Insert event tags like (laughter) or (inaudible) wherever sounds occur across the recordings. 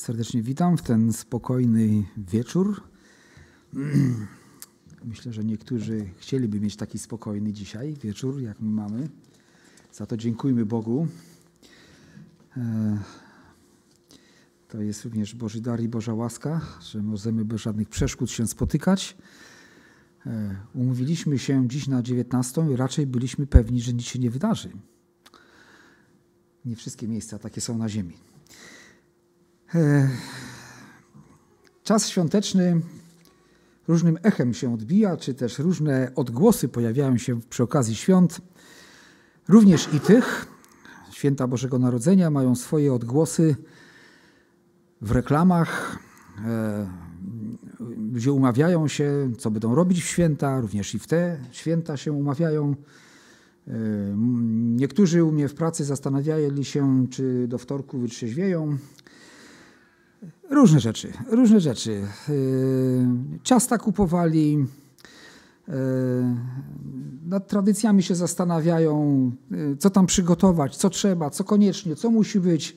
serdecznie witam w ten spokojny wieczór. (clears throat) Myślę, że niektórzy chcieliby mieć taki spokojny dzisiaj wieczór, jak my mamy. Za to dziękujmy Bogu. E, to jest również Boży dar i Boża łaska, że możemy bez żadnych przeszkód się spotykać. E, umówiliśmy się dziś na 19 i raczej byliśmy pewni, że nic się nie wydarzy. Nie wszystkie miejsca takie są na ziemi. E, czas świąteczny różnym echem się odbija, czy też różne odgłosy pojawiają się przy okazji świąt. Również i tych, święta Bożego Narodzenia, mają swoje odgłosy w reklamach. E, ludzie umawiają się, co będą robić w święta, również i w te święta się umawiają. E, niektórzy u mnie w pracy zastanawiali się, czy do wtorku wytrzeźwieją. Różne rzeczy, różne rzeczy. E, ciasta kupowali, e, nad tradycjami się zastanawiają, co tam przygotować, co trzeba, co koniecznie, co musi być.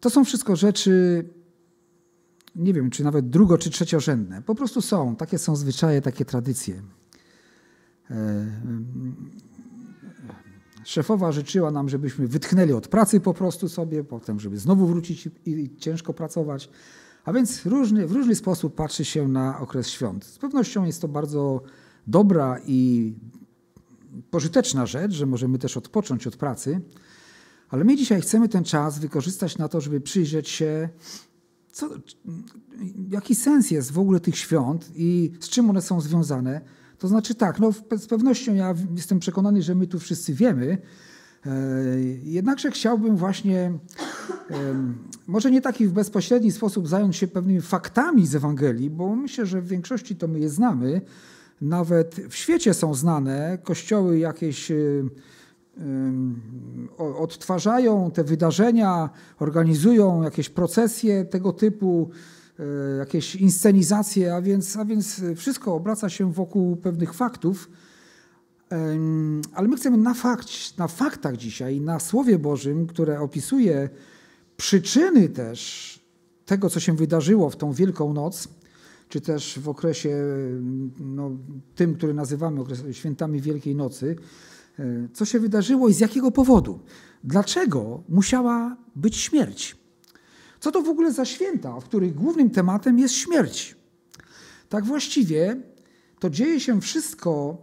To są wszystko rzeczy, nie wiem, czy nawet drugo, czy trzeciorzędne. Po prostu są, takie są zwyczaje, takie tradycje. Szefowa życzyła nam, żebyśmy wytchnęli od pracy po prostu sobie, potem, żeby znowu wrócić i, ciężko pracować. A więc różny, w różny sposób patrzy się na okres świąt. Z pewnością jest to bardzo dobra i pożyteczna rzecz, że możemy też odpocząć od pracy, ale my dzisiaj chcemy ten czas wykorzystać na to, żeby przyjrzeć się co, jaki sens jest w ogóle tych świąt i z czym one są związane. To znaczy tak, no z pewnością ja jestem przekonany, że my tu wszyscy wiemy, e, jednakże chciałbym właśnie, może nie taki w bezpośredni sposób zająć się pewnymi faktami z Ewangelii, bo myślę, że w większości to my je znamy. Nawet w świecie są znane kościoły jakieś e, odtwarzają te wydarzenia, organizują jakieś procesje tego typu, e, jakieś inscenizacje, a więc, a więc wszystko obraca się wokół pewnych faktów. Ale my chcemy na, fakt, na faktach dzisiaj, na Słowie Bożym, które opisuje przyczyny też tego, co się wydarzyło w tą Wielką Noc, czy też w okresie no, tym, który nazywamy świętami Wielkiej Nocy, E, co się wydarzyło i z jakiego powodu. Dlaczego musiała być śmierć? Co to w ogóle za święta, w których głównym tematem jest śmierć? Tak właściwie to dzieje się wszystko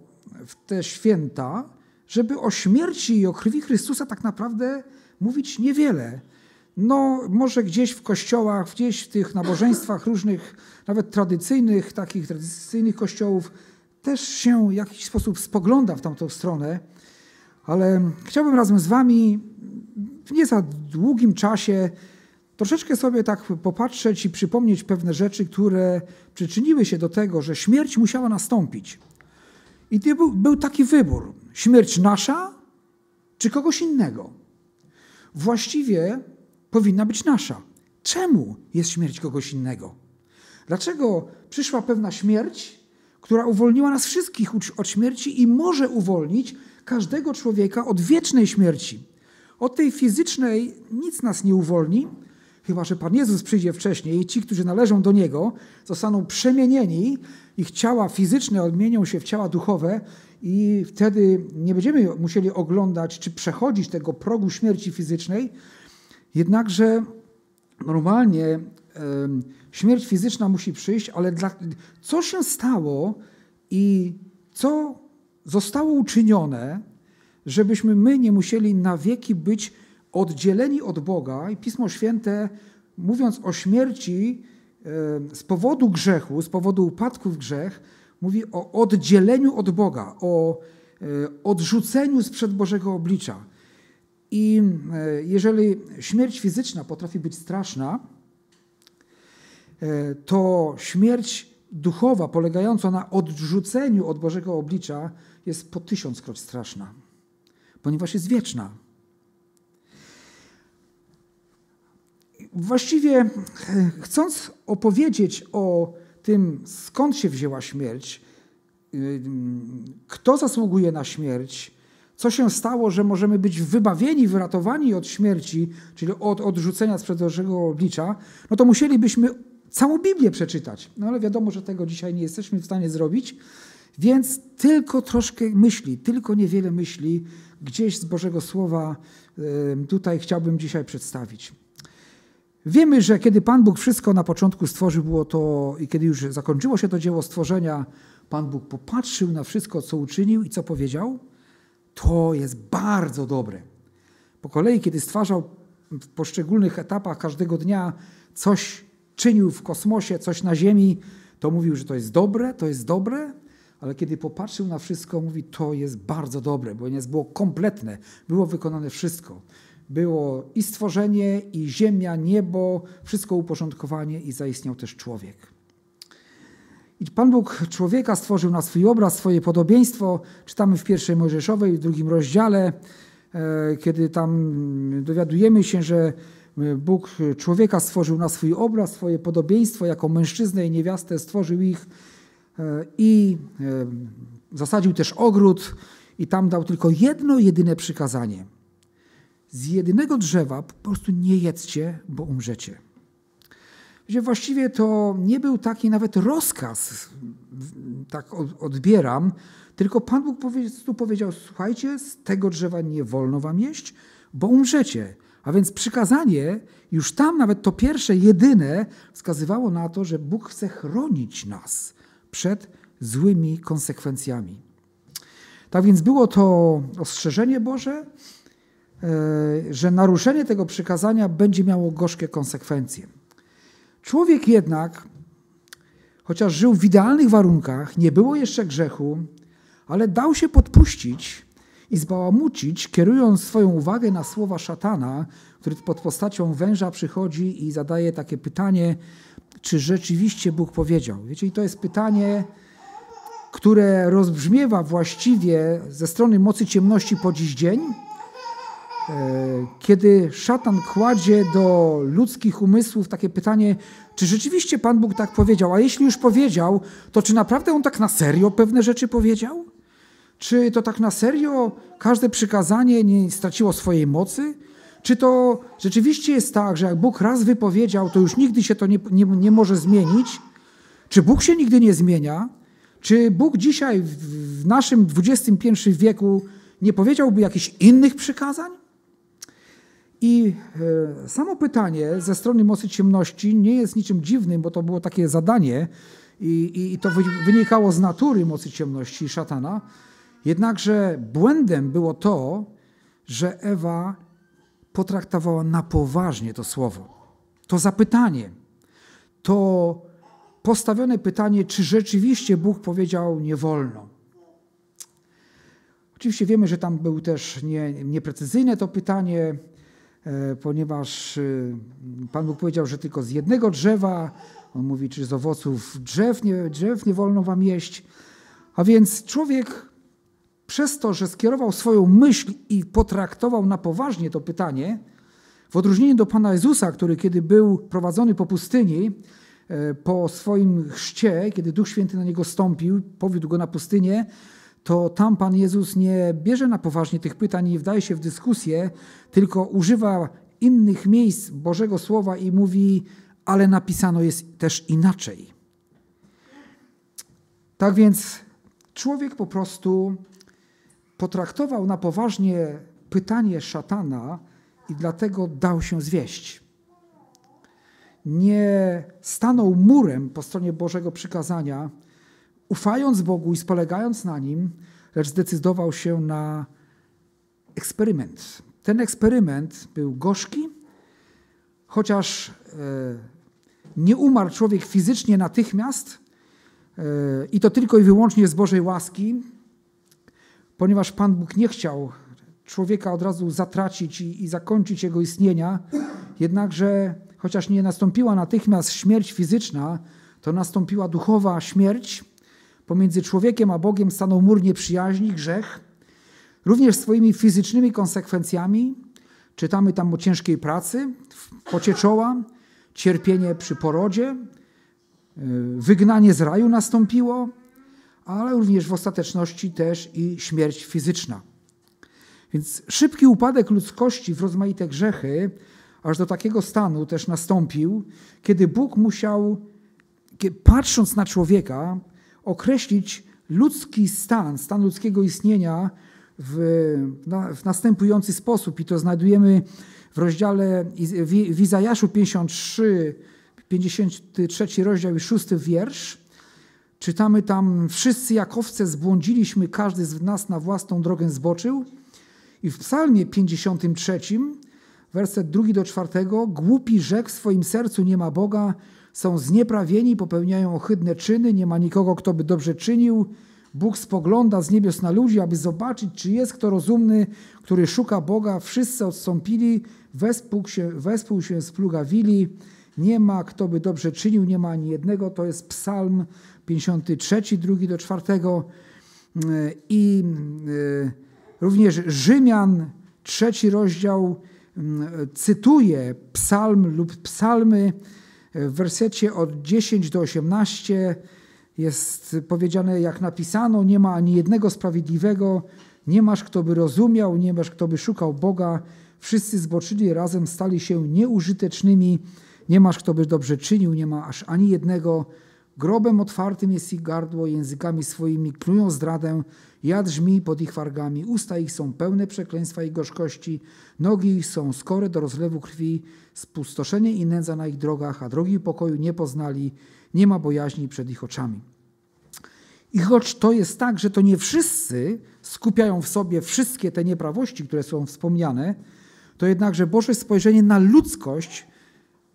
w te święta, żeby o śmierci i o krwi Chrystusa tak naprawdę mówić niewiele. No, może gdzieś w kościołach, gdzieś w tych nabożeństwach różnych, nawet tradycyjnych, takich tradycyjnych kościołów, też się w jakiś sposób spogląda w tamtą stronę, ale chciałbym razem z Wami w nie za długim czasie troszeczkę sobie tak popatrzeć i przypomnieć pewne rzeczy, które przyczyniły się do tego, że śmierć musiała nastąpić. I był, był taki wybór: śmierć nasza czy kogoś innego. Właściwie powinna być nasza. Czemu jest śmierć kogoś innego? Dlaczego przyszła pewna śmierć, która uwolniła nas wszystkich od śmierci i może uwolnić każdego człowieka od wiecznej śmierci. Od tej fizycznej nic nas nie uwolni, chyba że Pan Jezus przyjdzie wcześniej i ci, którzy należą do Niego, zostaną przemienieni, ich ciała fizyczne odmienią się w ciała duchowe i wtedy nie będziemy musieli oglądać czy przechodzić tego progu śmierci fizycznej. Jednakże normalnie śmierć fizyczna musi przyjść, ale dla, co się stało i co zostało uczynione, żebyśmy my nie musieli na wieki być oddzieleni od Boga. I Pismo Święte, mówiąc o śmierci e, z powodu grzechu, z powodu upadku w grzech, mówi o oddzieleniu od Boga, o e, odrzuceniu sprzed Bożego oblicza. I e, jeżeli śmierć fizyczna potrafi być straszna, to śmierć duchowa, polegająca na odrzuceniu od Bożego oblicza, jest po tysiąckroć straszna, ponieważ jest wieczna. Właściwie, chcąc opowiedzieć o tym, skąd się wzięła śmierć, kto zasługuje na śmierć, Co się stało, że możemy być wybawieni, wyratowani od śmierci, czyli od odrzucenia z Bożego oblicza, no to musielibyśmy całą Biblię przeczytać. No ale wiadomo, że tego dzisiaj nie jesteśmy w stanie zrobić, więc tylko troszkę myśli, tylko niewiele myśli gdzieś z Bożego Słowa tutaj chciałbym dzisiaj przedstawić. Wiemy, że kiedy Pan Bóg wszystko na początku stworzył, było to i kiedy już zakończyło się to dzieło stworzenia, Pan Bóg popatrzył na wszystko, co uczynił i co powiedział. To jest bardzo dobre. Po kolei, kiedy stwarzał w poszczególnych etapach każdego dnia coś czynił w kosmosie, coś na Ziemi, to mówił, że to jest dobre, to jest dobre, ale kiedy popatrzył na wszystko, mówi, to jest bardzo dobre, bo nie było kompletne, było wykonane wszystko. Było i stworzenie, i ziemia, niebo, wszystko uporządkowanie i zaistniał też człowiek. I Pan Bóg człowieka stworzył na swój obraz, swoje podobieństwo. Czytamy w pierwszej Mojżeszowej, w drugim rozdziale, e, kiedy tam dowiadujemy się, że Bóg człowieka stworzył na swój obraz, swoje podobieństwo, jako mężczyznę i niewiastę stworzył ich e, i e, zasadził też ogród i tam dał tylko jedno, jedyne przykazanie. Z jedynego drzewa po prostu nie jedzcie, bo umrzecie. Gdzie właściwie to nie był taki nawet rozkaz, tak odbieram, tylko Pan Bóg tu powiedział, słuchajcie, z tego drzewa nie wolno wam jeść, bo umrzecie. A więc przykazanie, już tam nawet to pierwsze, jedyne, wskazywało na to, że Bóg chce chronić nas przed złymi konsekwencjami. Tak więc było to ostrzeżenie Boże, że naruszenie tego przykazania będzie miało gorzkie konsekwencje. Człowiek jednak, chociaż żył w idealnych warunkach, nie było jeszcze grzechu, ale dał się podpuścić i zbałamucić, kierując swoją uwagę na słowa szatana, który pod postacią węża przychodzi i zadaje takie pytanie, czy rzeczywiście Bóg powiedział. Wiecie, i to jest pytanie, które rozbrzmiewa właściwie ze strony mocy ciemności po dziś dzień, e, kiedy szatan kładzie do ludzkich umysłów takie pytanie, czy rzeczywiście Pan Bóg tak powiedział, a jeśli już powiedział, to czy naprawdę On tak na serio pewne rzeczy powiedział? Czy to tak na serio każde przykazanie nie straciło swojej mocy? Czy to rzeczywiście jest tak, że jak Bóg raz wypowiedział, to już nigdy się to nie, nie, nie może zmienić? Czy Bóg się nigdy nie zmienia? Czy Bóg dzisiaj w naszym XXI wieku nie powiedziałby jakichś innych przykazań? I e, samo pytanie ze strony mocy ciemności nie jest niczym dziwnym, bo to było takie zadanie i, i, to wynikało z natury mocy ciemności i szatana. Jednakże błędem było to, że Ewa potraktowała na poważnie to słowo, to zapytanie, to postawione pytanie, czy rzeczywiście Bóg powiedział nie wolno. Oczywiście wiemy, że tam był też nie, nieprecyzyjne to pytanie, ponieważ e, Pan Bóg powiedział, że tylko z jednego drzewa, on mówi, czy z owoców drzew nie, drzew nie wolno wam jeść. A więc człowiek przez to, że skierował swoją myśl i potraktował na poważnie to pytanie, w odróżnieniu do Pana Jezusa, który kiedy był prowadzony po pustyni, e, po swoim chrzcie, kiedy Duch Święty na niego stąpił, powiódł go na pustynię, to tam Pan Jezus nie bierze na poważnie tych pytań, nie wdaje się w dyskusję, tylko używa innych miejsc Bożego Słowa i mówi, ale napisano jest też inaczej. Tak więc człowiek po prostu potraktował na poważnie pytanie szatana i dlatego dał się zwieść. Nie stanął murem po stronie Bożego przykazania, ufając Bogu i spolegając na nim, lecz zdecydował się na eksperyment. Ten eksperyment był gorzki, chociaż e, nie umarł człowiek fizycznie natychmiast, e, i to tylko i wyłącznie z Bożej łaski, ponieważ Pan Bóg nie chciał człowieka od razu zatracić i, i zakończyć jego istnienia, jednakże chociaż nie nastąpiła natychmiast śmierć fizyczna, to nastąpiła duchowa śmierć. Pomiędzy człowiekiem a Bogiem stanął mur nieprzyjaźni, grzech, również swoimi fizycznymi konsekwencjami. Czytamy tam o ciężkiej pracy, pocie czoła, cierpienie przy porodzie, wygnanie z raju nastąpiło, ale również w ostateczności też i śmierć fizyczna. Więc szybki upadek ludzkości w rozmaite grzechy, aż do takiego stanu też nastąpił, kiedy Bóg musiał, patrząc na człowieka, określić ludzki stan, stan ludzkiego istnienia w, w następujący sposób. I to znajdujemy w rozdziale w Izajaszu 53, 53 rozdział i 6 wiersz. Czytamy tam, wszyscy jak owce zbłądziliśmy, każdy z nas na własną drogę zboczył. I w psalmie 53, werset 2 do 4, głupi rzekł w swoim sercu nie ma Boga, są znieprawieni, popełniają ohydne czyny, nie ma nikogo, kto by dobrze czynił. Bóg spogląda z niebios na ludzi, aby zobaczyć, czy jest kto rozumny, który szuka Boga. Wszyscy odstąpili, wespół się, wespół się splugawili. Nie ma kto by dobrze czynił, nie ma ani jednego. To jest psalm 53, drugi do czwartego. I e, również Rzymian, trzeci rozdział, cytuje psalm lub psalmy w wersecie od 10 do 18 jest powiedziane, jak napisano, nie ma ani jednego sprawiedliwego, nie masz kto by rozumiał, nie masz kto by szukał Boga, wszyscy zboczyli razem, stali się nieużytecznymi, nie masz kto by dobrze czynił, nie ma aż ani jednego, grobem otwartym jest ich gardło, językami swoimi klują zdradę, jad pod ich wargami, usta ich są pełne przekleństwa i gorzkości, nogi ich są skore do rozlewu krwi, spustoszenie i nędza na ich drogach, a drogi pokoju nie poznali, nie ma bojaźni przed ich oczami. I choć to jest tak, że to nie wszyscy skupiają w sobie wszystkie te nieprawości, które są wspomniane, to jednakże Boże spojrzenie na ludzkość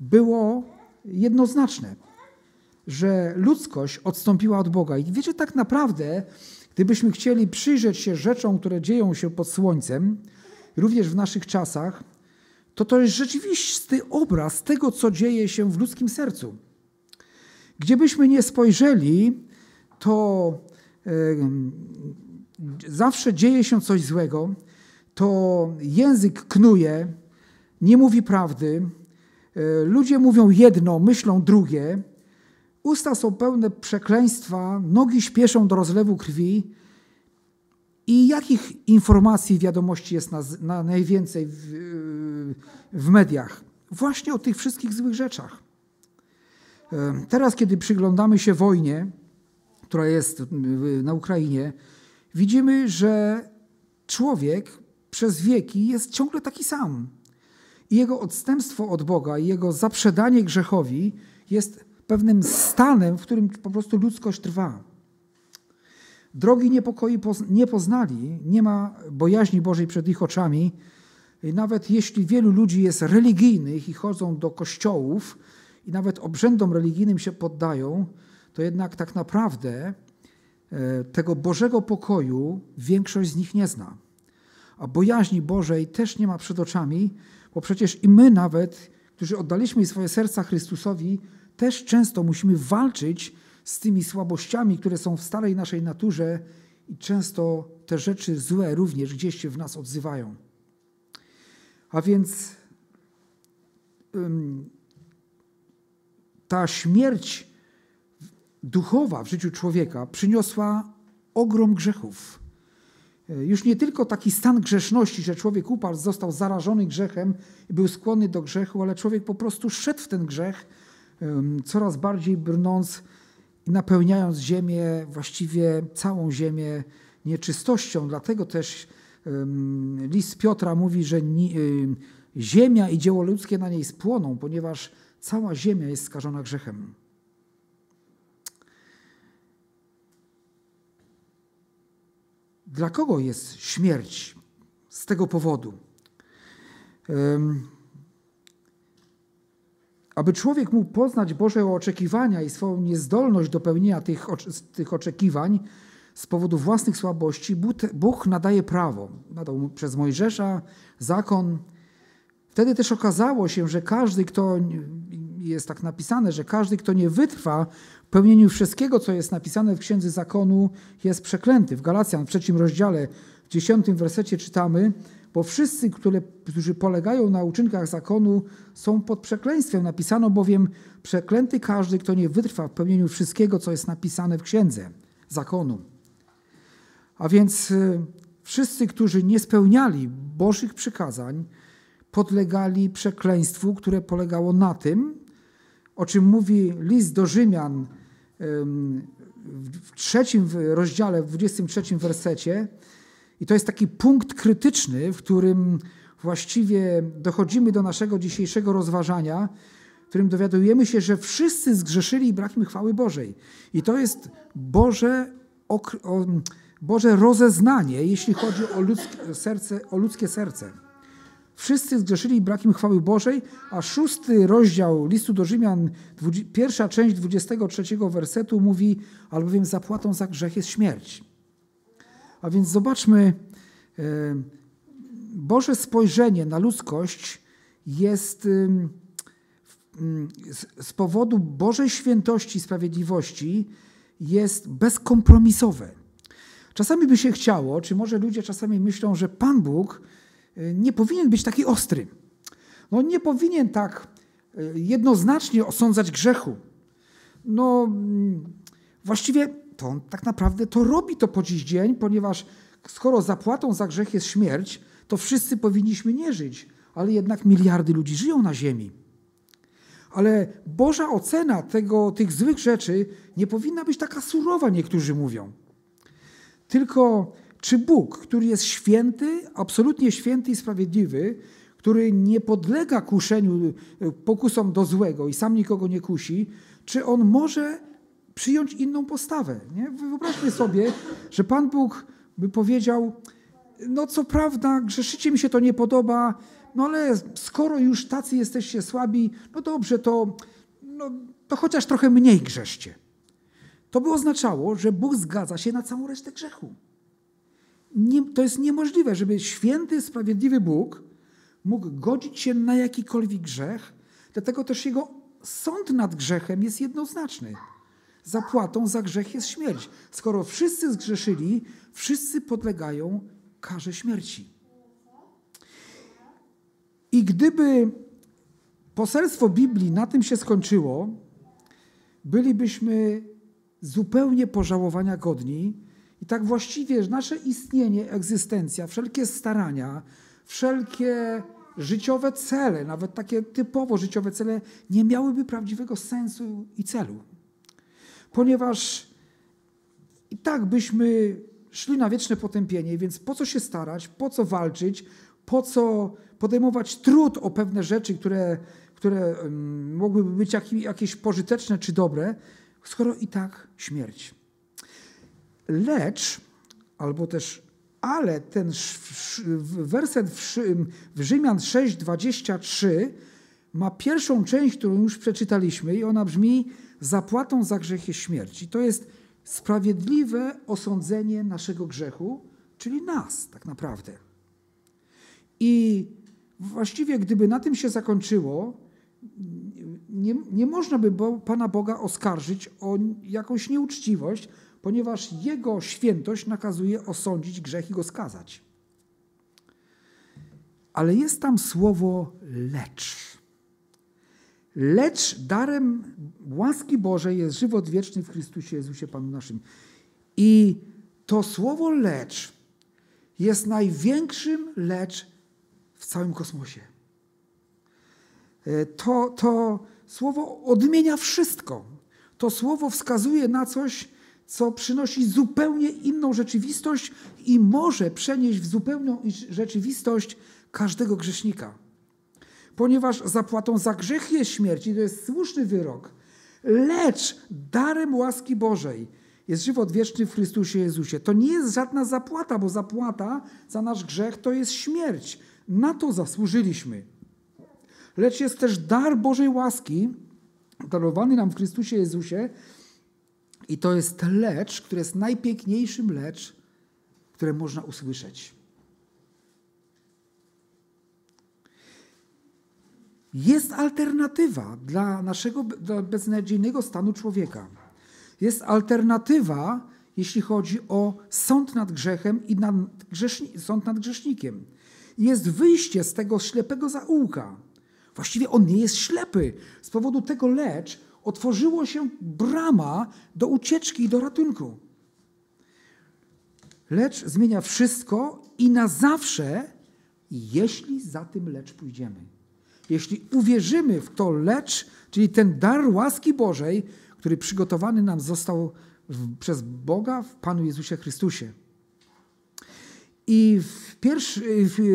było jednoznaczne, że ludzkość odstąpiła od Boga. I wiecie, tak naprawdę, gdybyśmy chcieli przyjrzeć się rzeczom, które dzieją się pod słońcem, również w naszych czasach, to to jest rzeczywisty obraz tego, co dzieje się w ludzkim sercu. Gdziebyśmy nie spojrzeli, to zawsze dzieje się coś złego, to język knuje, nie mówi prawdy, e, ludzie mówią jedno, myślą drugie, usta są pełne przekleństwa, nogi śpieszą do rozlewu krwi. I jakich informacji, wiadomości jest na, na najwięcej w, w mediach? Właśnie o tych wszystkich złych rzeczach. Teraz, kiedy przyglądamy się wojnie, która jest na Ukrainie, widzimy, że człowiek przez wieki jest ciągle taki sam. I jego odstępstwo od Boga, jego zaprzedanie grzechowi jest pewnym stanem, w którym po prostu ludzkość trwa. Drogi niepokoi nie poznali, nie ma bojaźni Bożej przed ich oczami. Nawet jeśli wielu ludzi jest religijnych i chodzą do kościołów, i nawet obrzędom religijnym się poddają, to jednak tak naprawdę e, tego Bożego pokoju większość z nich nie zna. A bojaźni Bożej też nie ma przed oczami, bo przecież i my nawet, którzy oddaliśmy swoje serca Chrystusowi, też często musimy walczyć z tymi słabościami, które są w starej naszej naturze i często te rzeczy złe również gdzieś się w nas odzywają. A więc ta śmierć duchowa w życiu człowieka przyniosła ogrom grzechów. E, już nie tylko taki stan grzeszności, że człowiek upadł, został zarażony grzechem i był skłonny do grzechu, ale człowiek po prostu szedł w ten grzech, coraz bardziej brnąc i napełniając ziemię, właściwie całą ziemię nieczystością. Dlatego też list Piotra mówi, że ziemia i dzieło ludzkie na niej spłoną, ponieważ Cała ziemia jest skażona grzechem. Dla kogo jest śmierć z tego powodu? Aby człowiek mógł poznać Boże oczekiwania i swoją niezdolność do pełnienia tych, tych oczekiwań z powodu własnych słabości, Bóg nadaje prawo. Nadał przez Mojżesza zakon, Wtedy też okazało się, że każdy, kto jest tak napisane, że każdy, kto nie wytrwa w pełnieniu wszystkiego, co jest napisane w Księdze Zakonu, jest przeklęty. W Galacjan w trzecim rozdziale, w dziesiątym wersecie czytamy, bo wszyscy, które, którzy polegają na uczynkach zakonu, są pod przekleństwem. Napisano bowiem, przeklęty każdy, kto nie wytrwa w pełnieniu wszystkiego, co jest napisane w Księdze Zakonu. A więc y, wszyscy, którzy nie spełniali Bożych przykazań, podlegali przekleństwu, które polegało na tym, o czym mówi list do Rzymian w trzecim rozdziale, w 23 wersecie. I to jest taki punkt krytyczny, w którym właściwie dochodzimy do naszego dzisiejszego rozważania, w którym dowiadujemy się, że wszyscy zgrzeszyli i brak im chwały Bożej. I to jest Boże, Boże rozeznanie, jeśli chodzi o ludzkie serce. O ludzkie serce. Wszyscy zgrzeszyli i brak im chwały Bożej, a szósty rozdział listu do Rzymian, pierwsza część 23 wersetu mówi, albowiem zapłatą za grzech jest śmierć. A więc zobaczmy, e, Boże spojrzenie na ludzkość jest z powodu Bożej świętości i sprawiedliwości jest bezkompromisowe. Czasami by się chciało, czy może ludzie czasami myślą, że Pan Bóg y, nie powinien być taki ostry. No nie powinien tak jednoznacznie osądzać grzechu. No właściwie to on tak naprawdę to robi to po dziś dzień, ponieważ skoro zapłatą za grzech jest śmierć, to wszyscy powinniśmy nie żyć, ale jednak miliardy ludzi żyją na ziemi. Ale Boża ocena tego, tych złych rzeczy nie powinna być taka surowa, niektórzy mówią. Tylko czy Bóg, który jest święty, absolutnie święty i sprawiedliwy, który nie podlega kuszeniu, pokusom do złego i sam nikogo nie kusi, czy on może przyjąć inną postawę? Nie? Wyobraźmy sobie, że Pan Bóg by powiedział: No, co prawda, grzeszycie mi się to nie podoba, no ale skoro już tacy jesteście słabi, no dobrze, to, no, to chociaż trochę mniej grzeszcie. To by oznaczało, że Bóg zgadza się na całą resztę grzechu. Nie, to jest niemożliwe, żeby święty, sprawiedliwy Bóg mógł godzić się na jakikolwiek grzech, dlatego też jego sąd nad grzechem jest jednoznaczny. Zapłatą za grzech jest śmierć. Skoro wszyscy zgrzeszyli, wszyscy podlegają karze śmierci. I gdyby poselstwo Biblii na tym się skończyło, bylibyśmy zupełnie pożałowania godni. I tak właściwie nasze istnienie, egzystencja, wszelkie starania, wszelkie życiowe cele, nawet takie typowo życiowe cele, nie miałyby prawdziwego sensu i celu. Ponieważ i tak byśmy szli na wieczne potępienie, więc po co się starać, po co walczyć, po co podejmować trud o pewne rzeczy, które, które mogłyby być jakieś pożyteczne czy dobre, skoro i tak śmierć. Lecz, albo też ale ten werset w Rzymian 6:23 ma pierwszą część, którą już przeczytaliśmy, i ona brzmi: Zapłatą za grzech jest śmierć. To jest sprawiedliwe osądzenie naszego grzechu, czyli nas, tak naprawdę. I właściwie, gdyby na tym się zakończyło, nie, nie można by bo, Pana Boga oskarżyć o jakąś nieuczciwość, ponieważ Jego świętość nakazuje osądzić grzech i go skazać. Ale jest tam słowo lecz. Lecz darem łaski Bożej jest żywot wieczny w Chrystusie Jezusie Panu naszym. I to słowo lecz jest największym lecz w całym kosmosie. E, to, to słowo odmienia wszystko. To słowo wskazuje na coś, co przynosi zupełnie inną rzeczywistość i może przenieść w zupełną rzeczywistość każdego grzesznika. Ponieważ zapłatą za grzech jest śmierć i to jest słuszny wyrok, lecz darem łaski Bożej jest żywot wieczny w Chrystusie Jezusie. To nie jest żadna zapłata, bo zapłata za nasz grzech to jest śmierć. Na to zasłużyliśmy. Lecz jest też dar Bożej łaski, darowany nam w Chrystusie Jezusie. I to jest lecz, które jest najpiękniejszym lecz, które można usłyszeć. Jest alternatywa dla naszego dla beznadziejnego stanu człowieka. Jest alternatywa, jeśli chodzi o sąd nad grzechem i nad grzeszni, sąd nad grzesznikiem jest wyjście z tego ślepego zaułka. Właściwie on nie jest ślepy. Z powodu tego lecz otworzyło się brama do ucieczki i do ratunku. lecz zmienia wszystko i na zawsze, jeśli za tym lecz pójdziemy. Jeśli uwierzymy w to lecz, czyli ten dar łaski Bożej, który przygotowany nam został w, przez Boga w Panu Jezusie Chrystusie. I w, pierwszy,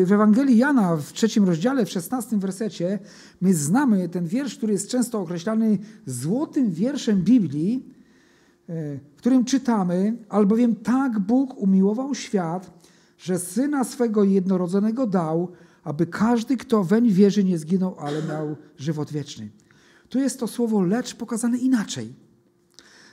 w Ewangelii Jana w trzecim rozdziale, w szesnastym wersecie, my znamy ten wiersz, który jest często określany złotym wierszem Biblii, e, w którym czytamy, albowiem tak Bóg umiłował świat, że Syna swego jednorodzonego dał, aby każdy, kto weń wierzy, nie zginął, ale miał żywot wieczny. Tu jest to słowo lecz pokazane inaczej.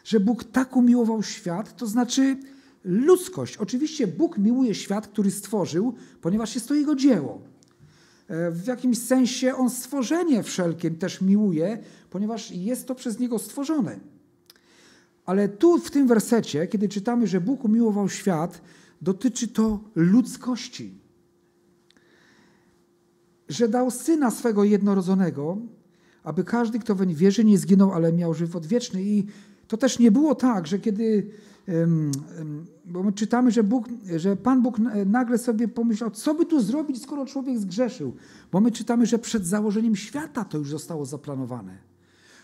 Że Bóg tak umiłował świat, to znaczy ludzkość. Oczywiście Bóg miłuje świat, który stworzył, ponieważ jest to Jego dzieło. E, w jakimś sensie On stworzenie wszelkie też miłuje, ponieważ jest to przez Niego stworzone. Ale tu w tym wersecie, kiedy czytamy, że Bóg umiłował świat, dotyczy to ludzkości. Że dał syna swego jednorodzonego, aby każdy, kto weń wierzy, nie zginął, ale miał żywot wieczny. I to też nie było tak, że kiedy bo my czytamy, że, Bóg, że Pan Bóg nagle sobie pomyślał, co by tu zrobić, skoro człowiek zgrzeszył. Bo my czytamy, że przed założeniem świata to już zostało zaplanowane.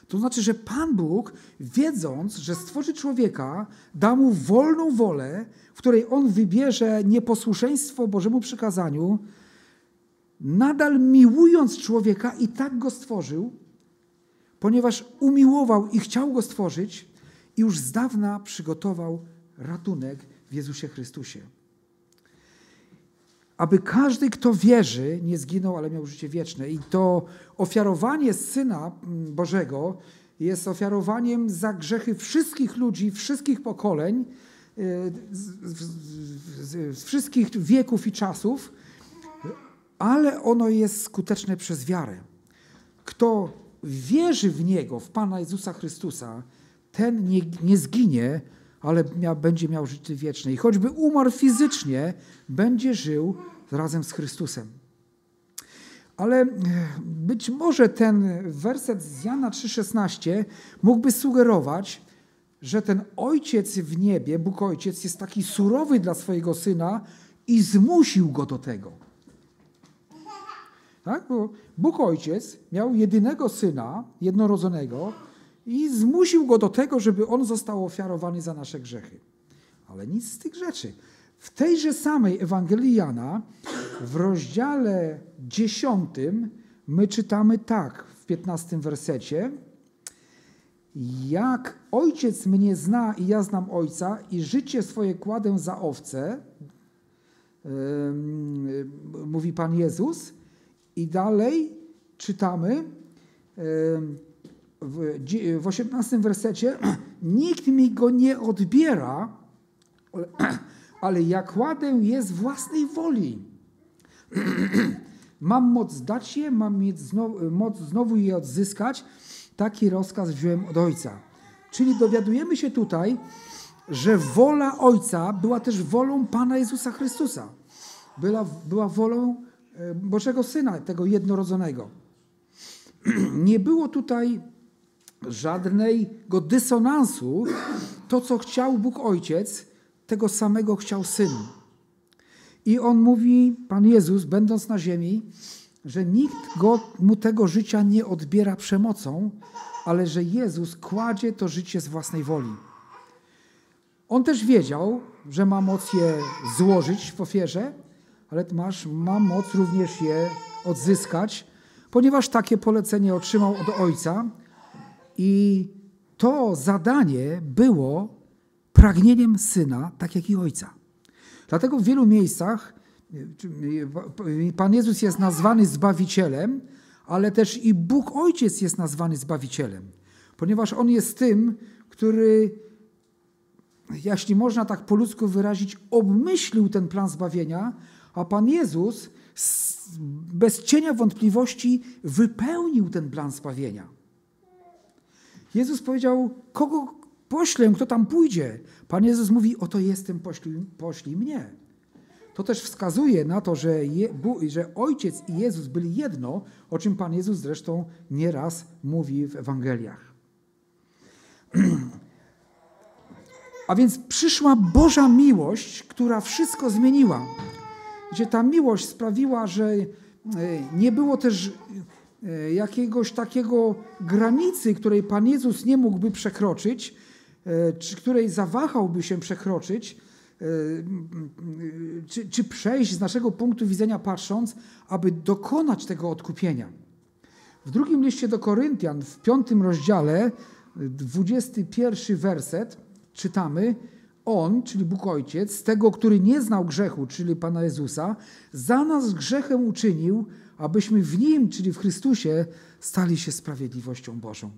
To znaczy, że Pan Bóg, wiedząc, że stworzy człowieka, da mu wolną wolę, w której on wybierze nieposłuszeństwo Bożemu przykazaniu, nadal miłując człowieka i tak go stworzył, ponieważ umiłował i chciał go stworzyć, i już z dawna przygotował ratunek w Jezusie Chrystusie. Aby każdy, kto wierzy, nie zginął, ale miał życie wieczne. I to ofiarowanie Syna Bożego jest ofiarowaniem za grzechy wszystkich ludzi, wszystkich pokoleń, y, z wszystkich wieków i czasów, ale ono jest skuteczne przez wiarę. Kto wierzy w Niego, w Pana Jezusa Chrystusa, ten nie, nie zginie, ale mia, będzie miał życie wieczne. I choćby umarł fizycznie, będzie żył razem z Chrystusem. Ale e, być może ten werset z Jana 3,16 mógłby sugerować, że ten ojciec w niebie, Bóg Ojciec, jest taki surowy dla swojego syna i zmusił go do tego. Tak? Bo Bóg Ojciec miał jedynego syna, jednorodzonego, i zmusił go do tego, żeby on został ofiarowany za nasze grzechy. Ale nic z tych rzeczy. W tejże samej Ewangelii Jana, w rozdziale 10, my czytamy tak w 15 wersecie. Jak ojciec mnie zna i ja znam ojca, i życie swoje kładę za owce, mówi Pan Jezus. I dalej czytamy w, w 18 wersecie, (clears throat) nikt mi go nie odbiera, (clears throat) ale ja kładę je z własnej woli. (clears throat) mam moc dać je, mam mieć znowu, moc znowu je odzyskać. Taki rozkaz wziąłem od Ojca. Czyli dowiadujemy się tutaj, że wola Ojca była też wolą Pana Jezusa Chrystusa. Była, była wolą Bożego Syna, tego jednorodzonego. (clears throat) Nie było tutaj żadnego dysonansu. To, co chciał Bóg Ojciec, tego samego chciał Syn. I on mówi, Pan Jezus, będąc na ziemi, że nikt go, mu tego życia nie odbiera przemocą, ale że Jezus kładzie to życie z własnej woli. On też wiedział, że ma moc je złożyć w ofierze, ale masz, ma moc również je odzyskać, ponieważ takie polecenie otrzymał od Ojca, i to zadanie było pragnieniem syna, tak jak i ojca. Dlatego w wielu miejscach Pan Jezus jest nazwany Zbawicielem, ale też i Bóg Ojciec jest nazwany Zbawicielem, ponieważ On jest tym, który, jeśli można tak po ludzku wyrazić, obmyślił ten plan zbawienia, a Pan Jezus bez cienia wątpliwości wypełnił ten plan zbawienia. Jezus powiedział, kogo poślę, kto tam pójdzie? Pan Jezus mówi, oto jestem, poślij, poślij mnie. To też wskazuje na to, że, Je, że Ojciec i Jezus byli jedno, o czym Pan Jezus zresztą nieraz mówi w Ewangeliach. (clears throat) A więc przyszła Boża miłość, która wszystko zmieniła. Gdzie ta miłość sprawiła, że e, nie było też e, jakiegoś takiego granicy, której Pan Jezus nie mógłby przekroczyć, e, czy której zawahałby się przekroczyć, czy, czy przejść z naszego punktu widzenia patrząc, aby dokonać tego odkupienia. W drugim liście do Koryntian, w piątym rozdziale, 21 werset, czytamy: On, czyli Bóg Ojciec, tego, który nie znał grzechu, czyli Pana Jezusa, za nas grzechem uczynił, abyśmy w Nim, czyli w Chrystusie, stali się sprawiedliwością Bożą.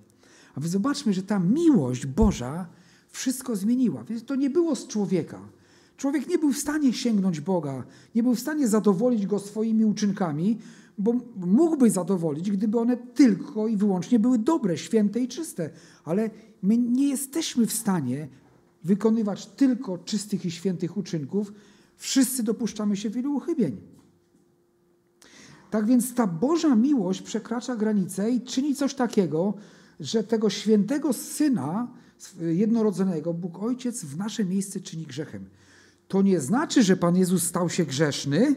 A więc zobaczmy, że ta miłość Boża wszystko zmieniła. Więc to nie było z człowieka. Człowiek nie był w stanie sięgnąć Boga, nie był w stanie zadowolić Go swoimi uczynkami, bo mógłby zadowolić, gdyby one tylko i wyłącznie były dobre, święte i czyste. Ale my nie jesteśmy w stanie wykonywać tylko czystych i świętych uczynków. Wszyscy dopuszczamy się wielu uchybień. Tak więc ta Boża miłość przekracza granicę i czyni coś takiego, że tego świętego Syna jednorodzonego Bóg Ojciec w nasze miejsce czyni grzechem. To nie znaczy, że Pan Jezus stał się grzeszny,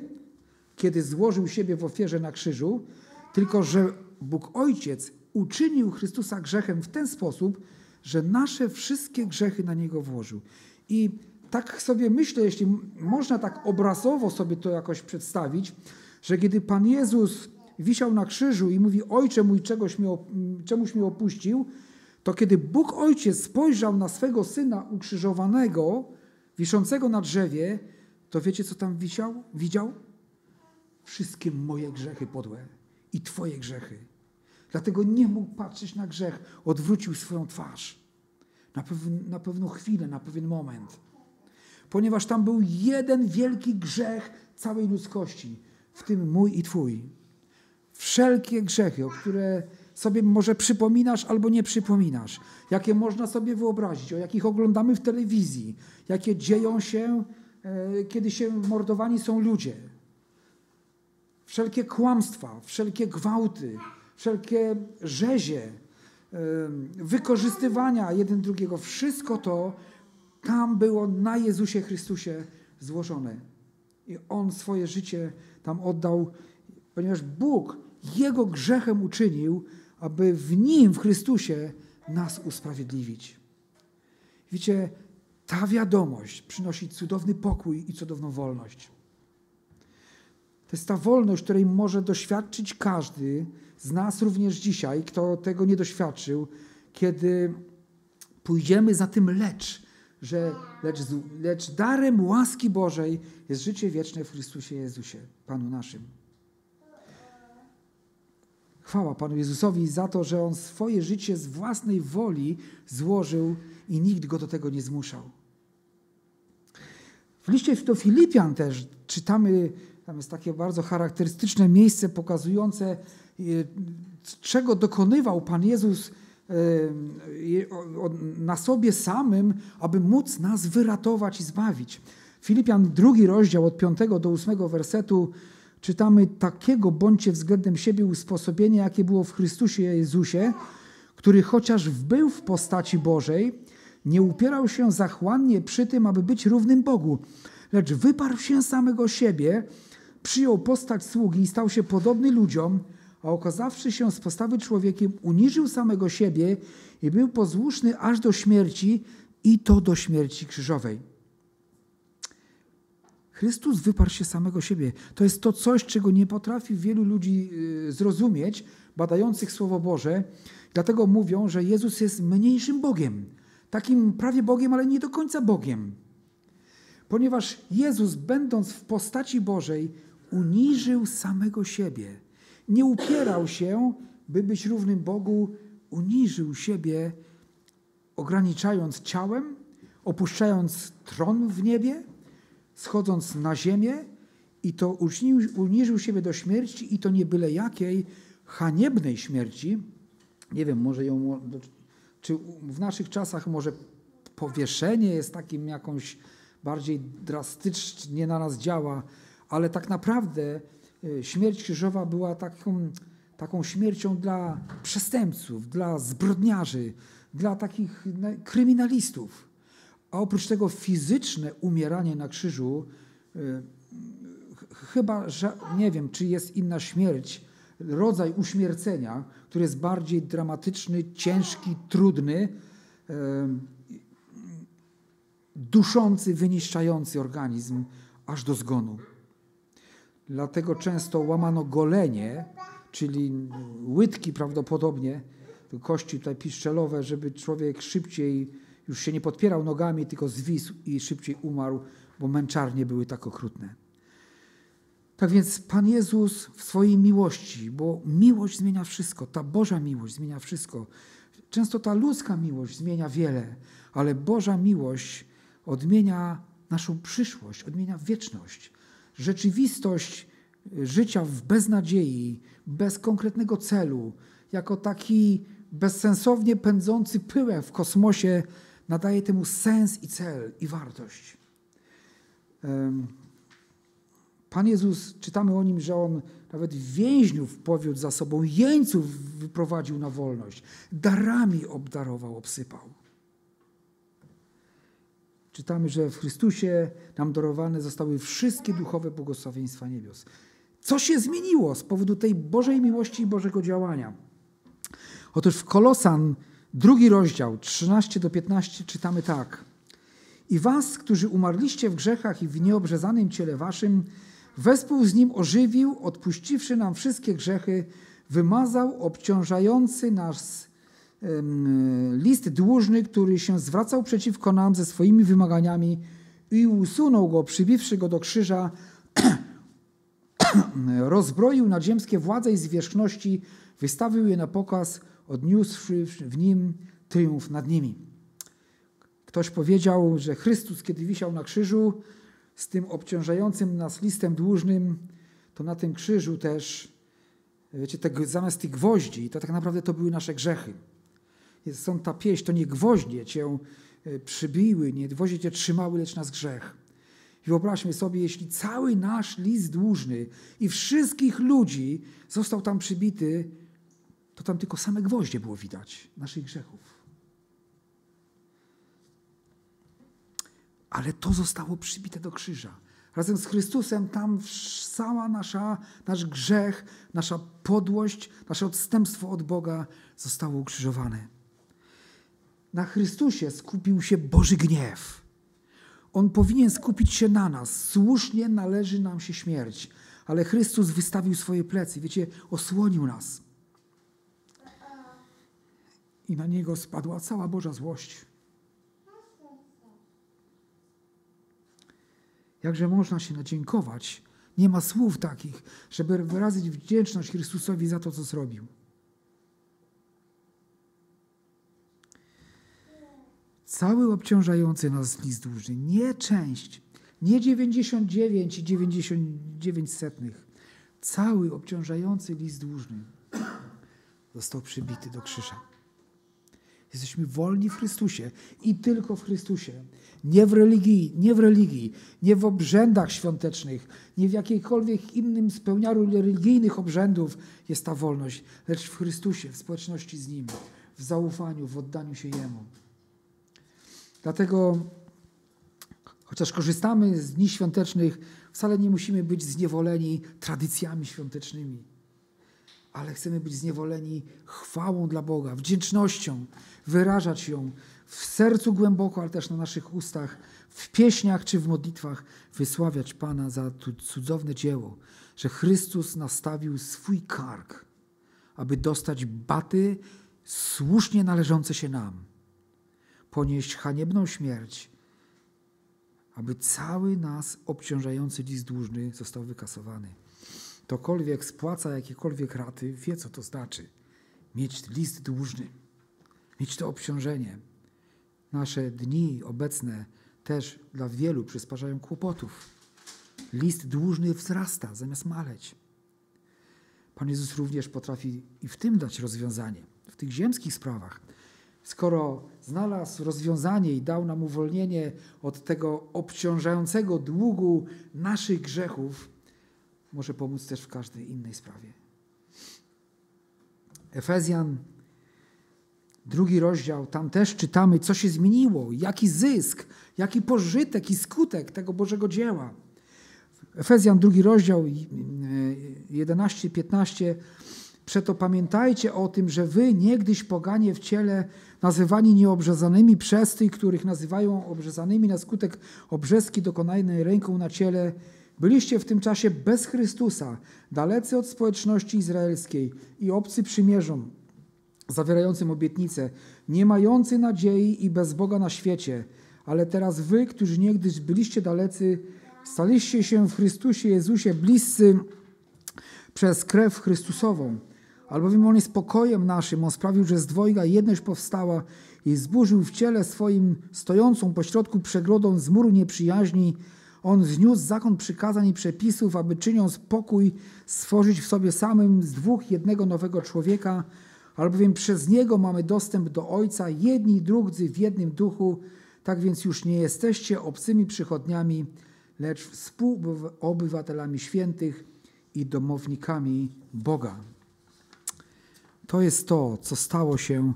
kiedy złożył siebie w ofierze na krzyżu, tylko że Bóg Ojciec uczynił Chrystusa grzechem w ten sposób, że nasze wszystkie grzechy na Niego włożył. I tak sobie myślę, jeśli można tak obrazowo sobie to jakoś przedstawić, że kiedy Pan Jezus wisiał na krzyżu i mówi: Ojcze mój, czegoś mnie, czemuś mnie opuścił, to kiedy Bóg Ojciec spojrzał na swego syna ukrzyżowanego, wiszącego na drzewie, to wiecie, co tam wisiał? widział? Wszystkie moje grzechy podłe i Twoje grzechy. Dlatego nie mógł patrzeć na grzech, odwrócił swoją twarz. Na, pew na pewną chwilę, na pewien moment. Ponieważ tam był jeden wielki grzech całej ludzkości, w tym mój i Twój. Wszelkie grzechy, o które sobie może przypominasz albo nie przypominasz, jakie można sobie wyobrazić, o jakich oglądamy w telewizji, jakie dzieją się, e, kiedy się mordowani są ludzie. Wszelkie kłamstwa, wszelkie gwałty, wszelkie rzezie, wykorzystywania jeden drugiego, wszystko to tam było na Jezusie Chrystusie złożone. I On swoje życie tam oddał, ponieważ Bóg Jego grzechem uczynił, aby w Nim, w Chrystusie, nas usprawiedliwić. Wiecie, ta wiadomość przynosi cudowny pokój i cudowną wolność. To jest ta wolność, której może doświadczyć każdy z nas również dzisiaj, kto tego nie doświadczył, kiedy pójdziemy za tym lecz, że lecz, lecz darem łaski Bożej jest życie wieczne w Chrystusie Jezusie, Panu naszym. Chwała Panu Jezusowi za to, że On swoje życie z własnej woli złożył i nikt go do tego nie zmuszał. W liście do Filipian też czytamy, tam jest takie bardzo charakterystyczne miejsce pokazujące, czego dokonywał Pan Jezus na sobie samym, aby móc nas wyratować i zbawić. Filipian drugi rozdział od 5 do 8 wersetu czytamy takiego bądźcie względem siebie usposobienia, jakie było w Chrystusie Jezusie, który chociaż był w postaci Bożej, nie upierał się zachłannie przy tym, aby być równym Bogu, lecz wyparł się samego siebie, przyjął postać sługi i stał się podobny ludziom, a okazawszy się z postawy człowiekiem, uniżył samego siebie i był posłuszny aż do śmierci i to do śmierci krzyżowej. Chrystus wyparł się samego siebie. To jest to coś, czego nie potrafi wielu ludzi y, zrozumieć, badających Słowo Boże. Dlatego mówią, że Jezus jest mniejszym Bogiem. Takim prawie Bogiem, ale nie do końca Bogiem. Ponieważ Jezus, będąc w postaci Bożej, uniżył samego siebie. Nie upierał się, by być równym Bogu, uniżył siebie, ograniczając ciałem, opuszczając tron w niebie, schodząc na ziemię i to uniżył, uniżył siebie do śmierci i to nie byle jakiej haniebnej śmierci. Nie wiem, może ją, czy w naszych czasach może powieszenie jest takim jakąś bardziej drastycznie na nas działa, ale tak naprawdę śmierć krzyżowa była taką, taką śmiercią dla przestępców, dla zbrodniarzy, dla takich kryminalistów. A oprócz tego fizyczne umieranie na krzyżu, y, chyba, że nie wiem, czy jest inna śmierć, rodzaj uśmiercenia, który jest bardziej dramatyczny, ciężki, trudny, duszący, wyniszczający organizm aż do zgonu. Dlatego często łamano golenie, czyli łydki prawdopodobnie, kości tutaj piszczelowe, żeby człowiek szybciej już się nie podpierał nogami, tylko zwisł i szybciej umarł, bo męczarnie były tak okrutne. Tak więc Pan Jezus w swojej miłości, bo miłość zmienia wszystko, ta Boża miłość zmienia wszystko. Często ta ludzka miłość zmienia wiele, ale Boża miłość odmienia naszą przyszłość, odmienia wieczność. Rzeczywistość życia w beznadziei, bez konkretnego celu, jako taki bezsensownie pędzący pyłem w kosmosie, nadaje temu sens i cel i wartość. Pan Jezus, czytamy o nim, że on nawet więźniów powiódł za sobą, jeńców wyprowadził na wolność, darami obdarował, obsypał. Czytamy, że w Chrystusie nam darowane zostały wszystkie duchowe błogosławieństwa niebios. Co się zmieniło z powodu tej Bożej miłości i Bożego działania? Otóż w Kolosan, drugi rozdział, 13 do 15, czytamy tak. I was, którzy umarliście w grzechach i w nieobrzezanym ciele waszym, wespół z nim ożywił, odpuściwszy nam wszystkie grzechy, wymazał obciążający nas list dłużny, który się zwracał przeciwko nam ze swoimi wymaganiami i usunął go, przybiwszy go do krzyża, (clears throat) rozbroił nadziemskie władze i zwierzchności, wystawił je na pokaz, odniósłszy w nim triumf nad nimi. Ktoś powiedział, że Chrystus, kiedy wisiał na krzyżu, z tym obciążającym nas listem dłużnym, to na tym krzyżu też, wiecie, te, zamiast tych gwoździ, to tak naprawdę to były nasze grzechy. Są ta pieśń, to nie gwoździe cię e, przybiły, nie gwoździe cię trzymały, lecz nas grzech. I wyobraźmy sobie, jeśli cały nasz list dłużny i wszystkich ludzi został tam przybity, to tam tylko same gwoździe było widać naszych grzechów. Ale to zostało przybite do krzyża. Razem z Chrystusem tam cała nasza, nasz grzech, nasza podłość, nasze odstępstwo od Boga zostało ukrzyżowane. Na Chrystusie skupił się Boży gniew. On powinien skupić się na nas. Słusznie należy nam się śmierć. Ale Chrystus wystawił swoje plecy, wiecie, osłonił nas. I na niego spadła cała Boża złość. Jakże można się nadziękować? Nie ma słów takich, żeby wyrazić wdzięczność Chrystusowi za to, co zrobił. Cały obciążający nas list dłużny, nie część, nie 99 i 99 setnych. Cały obciążający list dłużny został przybity do krzyża. Jesteśmy wolni w Chrystusie i tylko w Chrystusie. Nie w religii, nie w religii, nie w obrzędach świątecznych, nie w jakiejkolwiek innym spełnianiu religijnych obrzędów jest ta wolność, lecz w Chrystusie, w społeczności z Nim, w zaufaniu, w oddaniu się Jemu. Dlatego, chociaż korzystamy z dni świątecznych, wcale nie musimy być zniewoleni tradycjami świątecznymi, ale chcemy być zniewoleni chwałą dla Boga, wdzięcznością, wyrażać ją w sercu głęboko, ale też na naszych ustach, w pieśniach czy w modlitwach, wysławiać Pana za to cudowne dzieło, że Chrystus nastawił swój kark, aby dostać baty słusznie należące się nam ponieść haniebną śmierć, aby cały nas obciążający list dłużny został wykasowany. Ktokolwiek spłaca jakiekolwiek raty, wie co to znaczy. Mieć list dłużny, mieć to obciążenie. Nasze dni obecne też dla wielu przysparzają kłopotów. List dłużny wzrasta zamiast maleć. Pan Jezus również potrafi i w tym dać rozwiązanie, w tych ziemskich sprawach skoro znalazł rozwiązanie i dał nam uwolnienie od tego obciążającego długu naszych grzechów, może pomóc też w każdej innej sprawie. Efezjan, drugi rozdział, tam też czytamy, co się zmieniło, jaki zysk, jaki pożytek i skutek tego Bożego dzieła. Efezjan drugi rozdział 11-15 Przeto pamiętajcie o tym, że wy niegdyś poganie w ciele, nazywani nieobrzezanymi przez tych, których nazywają obrzezanymi na skutek obrzeski dokonanej ręką na ciele, byliście w tym czasie bez Chrystusa, dalecy od społeczności izraelskiej i obcy przymierzom, zawierającym obietnice, nie mający nadziei i bez Boga na świecie. Ale teraz wy, którzy niegdyś byliście dalecy, staliście się w Chrystusie Jezusie bliscy przez krew Chrystusową albowiem On jest pokojem naszym, On sprawił, że z dwojga jedność powstała i zburzył w ciele swoim stojącą pośrodku przegrodą z muru nieprzyjaźni. On zniósł zakon przykazań i przepisów, aby czyniąc pokój, stworzyć w sobie samym z dwóch jednego nowego człowieka, albowiem przez Niego mamy dostęp do Ojca, jedni i drudzy w jednym duchu, tak więc już nie jesteście obcymi przychodniami, lecz współobywatelami świętych i domownikami Boga. To jest to, co stało się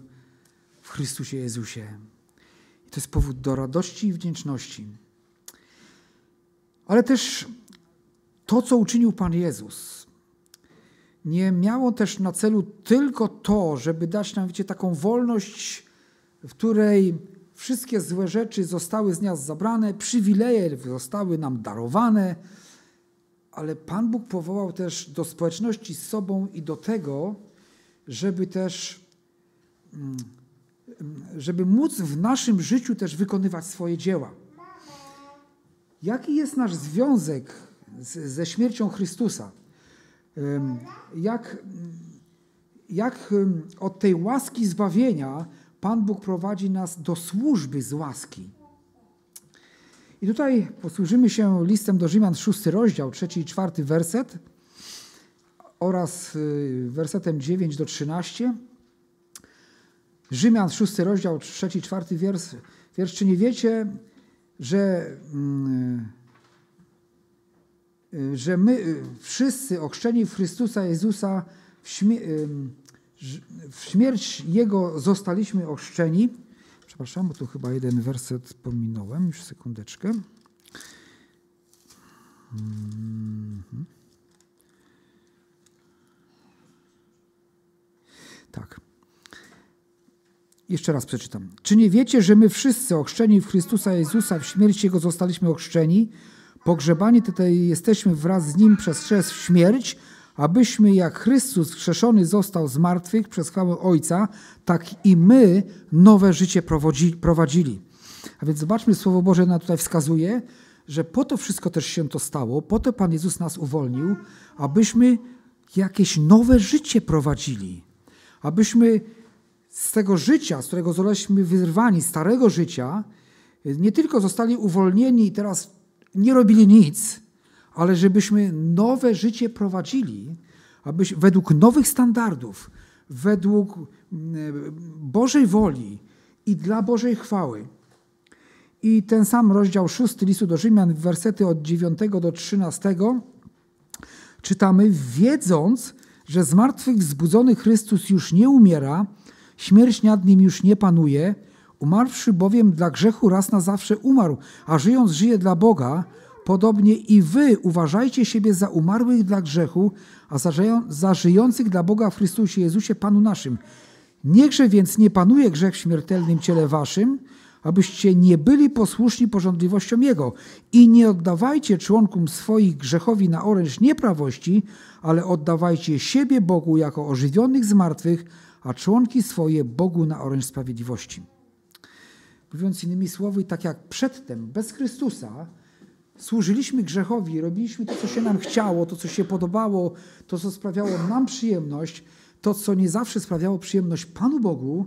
w Chrystusie Jezusie. I to jest powód do radości i wdzięczności. Ale też to, co uczynił Pan Jezus, nie miało też na celu tylko to, żeby dać nam, wiecie, taką wolność, w której wszystkie złe rzeczy zostały z nas zabrane, przywileje zostały nam darowane, ale Pan Bóg powołał też do społeczności z sobą i do tego, żeby też, mm, żeby móc w naszym życiu też wykonywać swoje dzieła. Jaki jest nasz związek z, ze śmiercią Chrystusa? Jak, jak od tej łaski zbawienia Pan Bóg prowadzi nas do służby z łaski? I tutaj posłużymy się listem do Rzymian, szósty rozdział, trzeci i czwarty werset oraz y, wersetem 9 do 13. Rzymian, 6 rozdział, 3, 4 wiersz. wiersz. Czy nie wiecie, że, mm, y, że my y, wszyscy ochrzczeni w Chrystusa Jezusa w, śmie w śmierć Jego zostaliśmy ochrzczeni? Przepraszam, bo tu chyba jeden werset pominąłem. Już sekundeczkę. Mm Tak. Jeszcze raz przeczytam. Czy nie wiecie, że my wszyscy ochrzczeni w Chrystusa Jezusa w śmierci Jego zostaliśmy ochrzczeni? Pogrzebani tutaj jesteśmy wraz z Nim przez chrzest w śmierć, abyśmy jak Chrystus wskrzeszony został z martwych przez chwałę Ojca, tak i my nowe życie prowadzili. A więc zobaczmy, Słowo Boże nam tutaj wskazuje, że po to wszystko też się to stało, po to Pan Jezus nas uwolnił, abyśmy jakieś nowe życie prowadzili abyśmy z tego życia, z którego zostaliśmy wyrwani, starego życia, nie tylko zostali uwolnieni i teraz nie robili nic, ale żebyśmy nowe życie prowadzili, abyś według nowych standardów, według mm, Bożej woli i dla Bożej chwały. I ten sam rozdział 6 listu do Rzymian, wersety od 9 do 13, czytamy, wiedząc, że z martwych wzbudzony Chrystus już nie umiera, śmierć nad nim już nie panuje, umarłszy bowiem dla grzechu raz na zawsze umarł, a żyjąc żyje dla Boga, podobnie i wy uważajcie siebie za umarłych dla grzechu, a za żyjących dla Boga w Chrystusie Jezusie Panu naszym. Niechże więc nie panuje grzech w śmiertelnym ciele waszym, abyście nie byli posłuszni porządliwościom Jego i nie oddawajcie członkom swoich grzechowi na oręż nieprawości, ale oddawajcie siebie Bogu jako ożywionych z martwych, a członki swoje Bogu na oręż sprawiedliwości. Mówiąc innymi słowy, tak jak przedtem, bez Chrystusa, służyliśmy grzechowi, robiliśmy to, co się nam chciało, to, co się podobało, to, co sprawiało nam przyjemność, to, co nie zawsze sprawiało przyjemność Panu Bogu,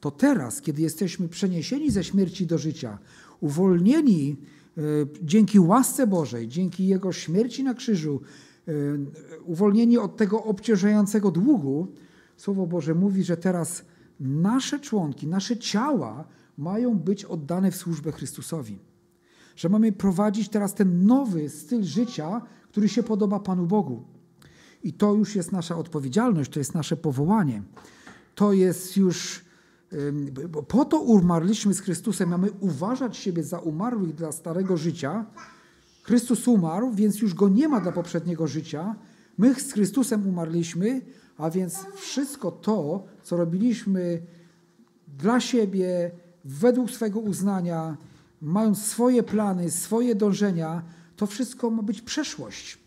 to teraz, kiedy jesteśmy przeniesieni ze śmierci do życia, uwolnieni e, dzięki łasce Bożej, dzięki Jego śmierci na krzyżu, e, uwolnieni od tego obciążającego długu, Słowo Boże mówi, że teraz nasze członki, nasze ciała mają być oddane w służbę Chrystusowi. Że mamy prowadzić teraz ten nowy styl życia, który się podoba Panu Bogu. I to już jest nasza odpowiedzialność, to jest nasze powołanie. To jest już bo po to umarliśmy z Chrystusem, mamy uważać siebie za umarłych dla starego życia. Chrystus umarł, więc już go nie ma dla poprzedniego życia. My z Chrystusem umarliśmy, a więc wszystko to, co robiliśmy dla siebie, według swego uznania, mając swoje plany, swoje dążenia, to wszystko ma być przeszłość.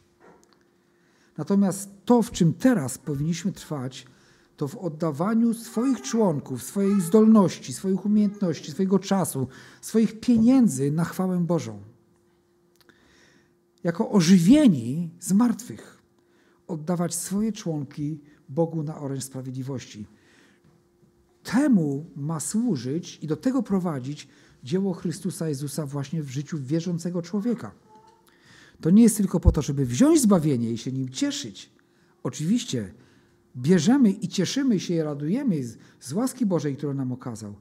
Natomiast to, w czym teraz powinniśmy trwać, to w oddawaniu swoich członków, swoich zdolności, swoich umiejętności, swojego czasu, swoich pieniędzy na chwałę Bożą. Jako ożywieni z martwych, oddawać swoje członki Bogu na oręż sprawiedliwości. Temu ma służyć i do tego prowadzić dzieło Chrystusa Jezusa właśnie w życiu wierzącego człowieka. To nie jest tylko po to, żeby wziąć zbawienie i się nim cieszyć. Oczywiście bierzemy i cieszymy się i radujemy z, z łaski Bożej, którą nam okazał,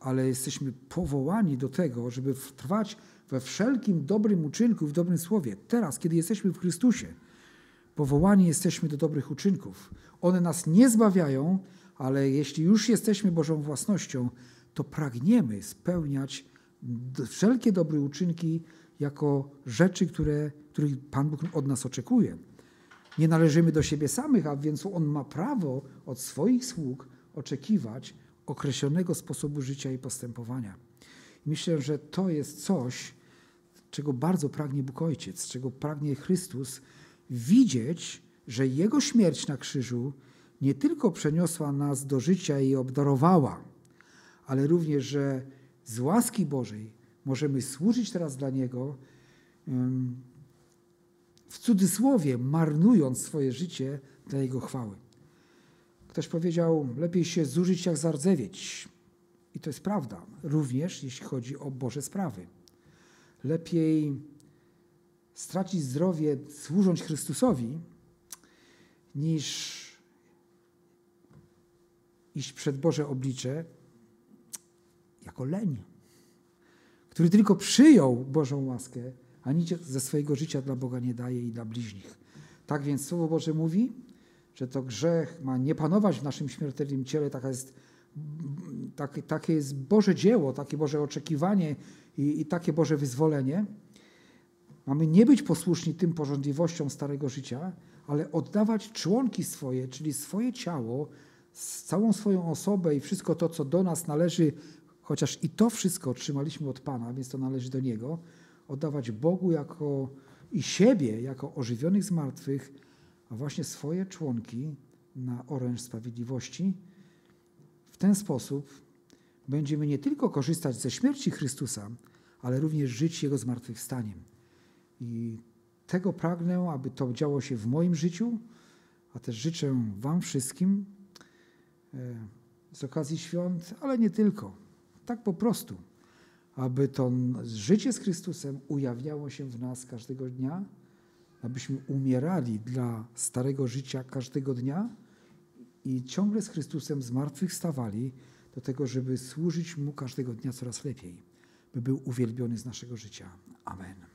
ale jesteśmy powołani do tego, żeby trwać we wszelkim dobrym uczynku, w dobrym słowie. Teraz, kiedy jesteśmy w Chrystusie, powołani jesteśmy do dobrych uczynków. One nas nie zbawiają, ale jeśli już jesteśmy Bożą własnością, to pragniemy spełniać wszelkie dobre uczynki jako rzeczy, które, których Pan Bóg od nas oczekuje. Nie należymy do siebie samych, a więc On ma prawo od swoich sług oczekiwać określonego sposobu życia i postępowania. Myślę, że to jest coś, czego bardzo pragnie Bóg Ojciec, czego pragnie Chrystus, widzieć, że Jego śmierć na krzyżu nie tylko przeniosła nas do życia i obdarowała, ale również, że z łaski Bożej możemy służyć teraz dla Niego, w cudzysłowie marnując swoje życie dla Jego chwały. Ktoś powiedział, lepiej się zużyć jak zardzewieć. I to jest prawda, również jeśli chodzi o Boże sprawy. Lepiej stracić zdrowie służąc Chrystusowi, niż iść przed Boże oblicze jako leń, który tylko przyjął Bożą łaskę, a nic ze swojego życia dla Boga nie daje i dla bliźnich. Tak więc Słowo Boże mówi, że to grzech ma nie panować w naszym śmiertelnym ciele, taka jest, tak, takie jest Boże dzieło, takie Boże oczekiwanie i, i takie Boże wyzwolenie. Mamy nie być posłuszni tym porządliwościom starego życia, ale oddawać członki swoje, czyli swoje ciało, całą swoją osobę i wszystko to, co do nas należy, chociaż i to wszystko otrzymaliśmy od Pana, więc to należy do Niego, oddawać Bogu jako i siebie jako ożywionych z martwych, a właśnie swoje członki na oręż sprawiedliwości. W ten sposób będziemy nie tylko korzystać ze śmierci Chrystusa, ale również żyć Jego zmartwychwstaniem. I tego pragnę, aby to działo się w moim życiu, a też życzę Wam wszystkim e, z okazji świąt, ale nie tylko. Tak po prostu, aby to życie z Chrystusem ujawniało się w nas każdego dnia, abyśmy umierali dla starego życia każdego dnia i ciągle z Chrystusem zmartwychwstawali do tego, żeby służyć Mu każdego dnia coraz lepiej, by był uwielbiony z naszego życia. Amen.